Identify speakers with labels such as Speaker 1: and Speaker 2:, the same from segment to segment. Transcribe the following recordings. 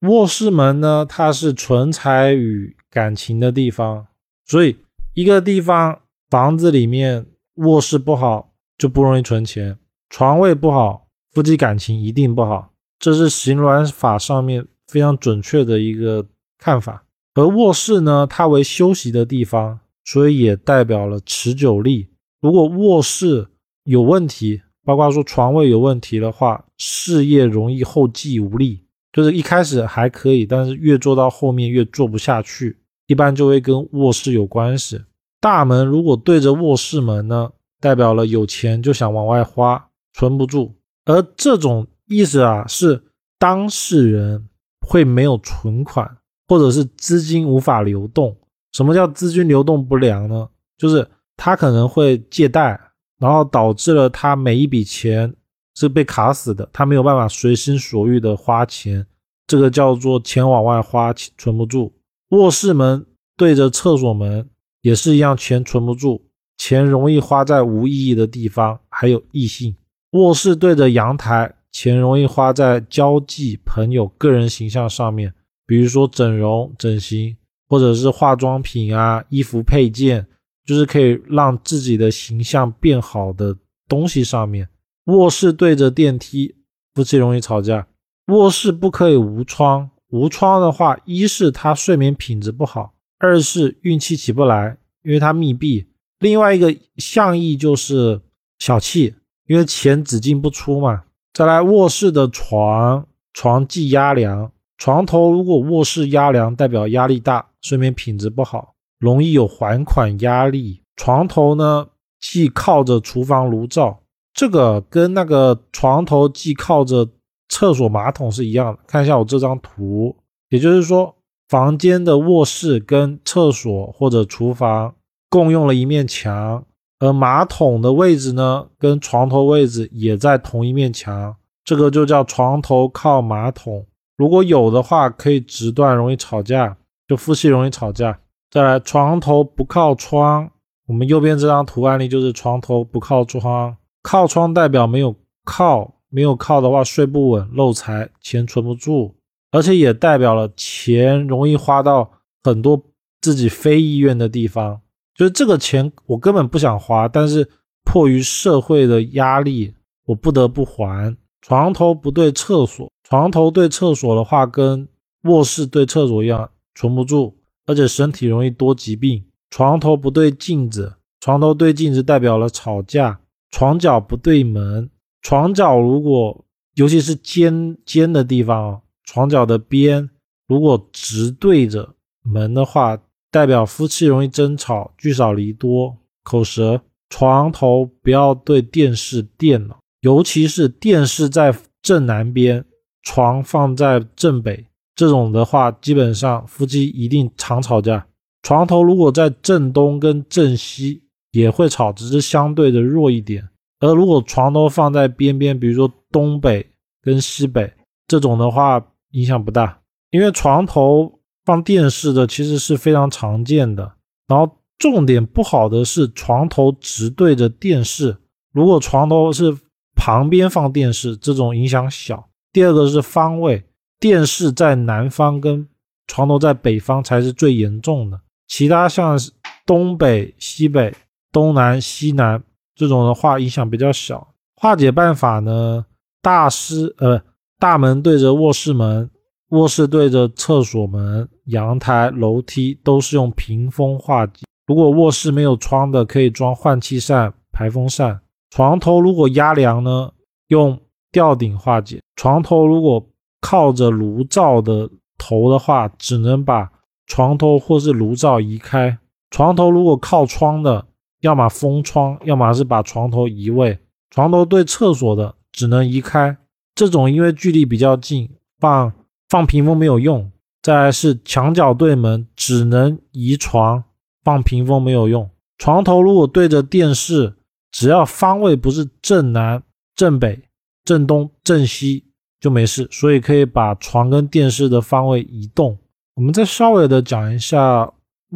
Speaker 1: 卧室门呢，它是存财与感情的地方，所以一个地方房子里面卧室不好，就不容易存钱；床位不好，夫妻感情一定不好。这是行鸾法上面非常准确的一个看法。而卧室呢，它为休息的地方，所以也代表了持久力。如果卧室有问题，包括说床位有问题的话，事业容易后继无力。就是一开始还可以，但是越做到后面越做不下去，一般就会跟卧室有关系。大门如果对着卧室门呢，代表了有钱就想往外花，存不住。而这种意思啊，是当事人会没有存款，或者是资金无法流动。什么叫资金流动不良呢？就是他可能会借贷，然后导致了他每一笔钱。是被卡死的，他没有办法随心所欲的花钱，这个叫做钱往外花，存不住。卧室门对着厕所门也是一样，钱存不住，钱容易花在无意义的地方，还有异性。卧室对着阳台，钱容易花在交际、朋友、个人形象上面，比如说整容、整形，或者是化妆品啊、衣服配件，就是可以让自己的形象变好的东西上面。卧室对着电梯，夫妻容易吵架。卧室不可以无窗，无窗的话，一是他睡眠品质不好，二是运气起不来，因为它密闭。另外一个象意就是小气，因为钱只进不出嘛。再来，卧室的床，床忌压梁，床头如果卧室压梁，代表压力大，睡眠品质不好，容易有还款压力。床头呢，忌靠着厨房炉灶。这个跟那个床头既靠着厕所马桶是一样的。看一下我这张图，也就是说，房间的卧室跟厕所或者厨房共用了一面墙，而马桶的位置呢，跟床头位置也在同一面墙，这个就叫床头靠马桶。如果有的话，可以直断，容易吵架，就夫妻容易吵架。再来，床头不靠窗，我们右边这张图案例就是床头不靠窗。靠窗代表没有靠，没有靠的话睡不稳，漏财，钱存不住，而且也代表了钱容易花到很多自己非意愿的地方。就是这个钱我根本不想花，但是迫于社会的压力，我不得不还。床头不对厕所，床头对厕所的话，跟卧室对厕所一样，存不住，而且身体容易多疾病。床头不对镜子，床头对镜子代表了吵架。床脚不对门，床脚如果尤其是尖尖的地方，床脚的边如果直对着门的话，代表夫妻容易争吵，聚少离多，口舌。床头不要对电视、电脑，尤其是电视在正南边，床放在正北，这种的话，基本上夫妻一定常吵架。床头如果在正东跟正西。也会吵，只是相对的弱一点。而如果床头放在边边，比如说东北跟西北这种的话，影响不大。因为床头放电视的其实是非常常见的。然后重点不好的是床头直对着电视，如果床头是旁边放电视，这种影响小。第二个是方位，电视在南方跟床头在北方才是最严重的，其他像东北、西北。东南、西南这种的话影响比较小。化解办法呢？大师呃，大门对着卧室门，卧室对着厕所门，阳台、楼梯都是用屏风化解。如果卧室没有窗的，可以装换气扇、排风扇。床头如果压梁呢，用吊顶化解。床头如果靠着炉灶的头的话，只能把床头或是炉灶移开。床头如果靠窗的。要么封窗，要么是把床头移位。床头对厕所的只能移开，这种因为距离比较近，放放屏风没有用。再来是墙角对门，只能移床，放屏风没有用。床头如果对着电视，只要方位不是正南、正北、正东、正西就没事，所以可以把床跟电视的方位移动。我们再稍微的讲一下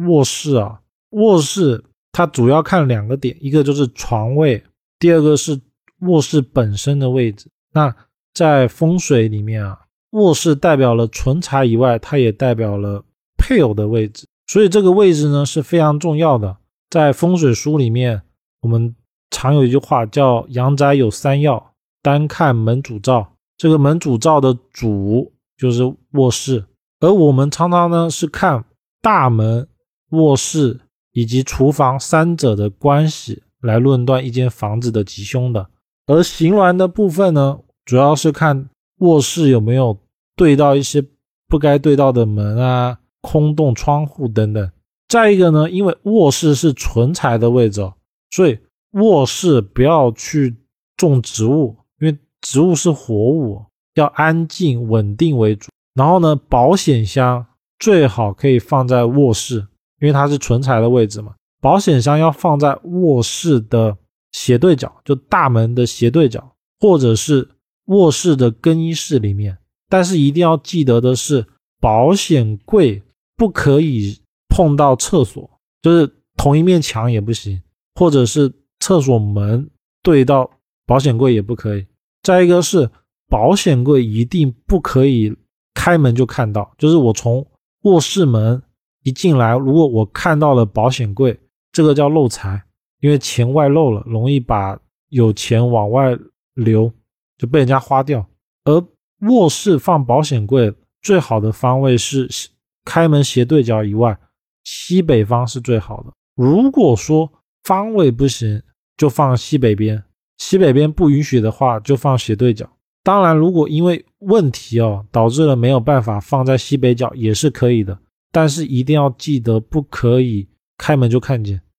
Speaker 1: 卧室啊，卧室。它主要看两个点，一个就是床位，第二个是卧室本身的位置。那在风水里面啊，卧室代表了纯财以外，它也代表了配偶的位置，所以这个位置呢是非常重要的。在风水书里面，我们常有一句话叫“阳宅有三要，单看门主灶”。这个门主灶的主就是卧室，而我们常常呢是看大门、卧室以及厨房三者的关系来论断一间房子的吉凶的。而形峦的部分呢，主要是看卧室有没有对到一些不该对到的门啊、空洞窗户等等。再一个呢，因为卧室是纯财的位置，所以卧室不要去种植物，因为植物是活物，要安静稳定为主。然后呢，保险箱最好可以放在卧室，因为它是纯财的位置嘛。保险箱要放在卧室的斜对角，就大门的斜对角，或者是卧室的更衣室里面。但是一定要记得的是，保险柜不可以。碰到厕所，就是同一面墙也不行，或者是厕所门对到保险柜也不可以。再一个是保险柜一定不可以开门就看到，就是我从卧室门一进来，如果我看到了保险柜，这个叫漏财，因为钱外漏了，容易把有钱往外流，就被人家花掉。而卧室放保险柜最好的方位是开门斜对角以外。西北方是最好的。如果说方位不行，就放西北边；西北边不允许的话，就放斜对角。当然，如果因为问题哦导致了没有办法放在西北角，也是可以的。但是一定要记得，不可以开门就看见。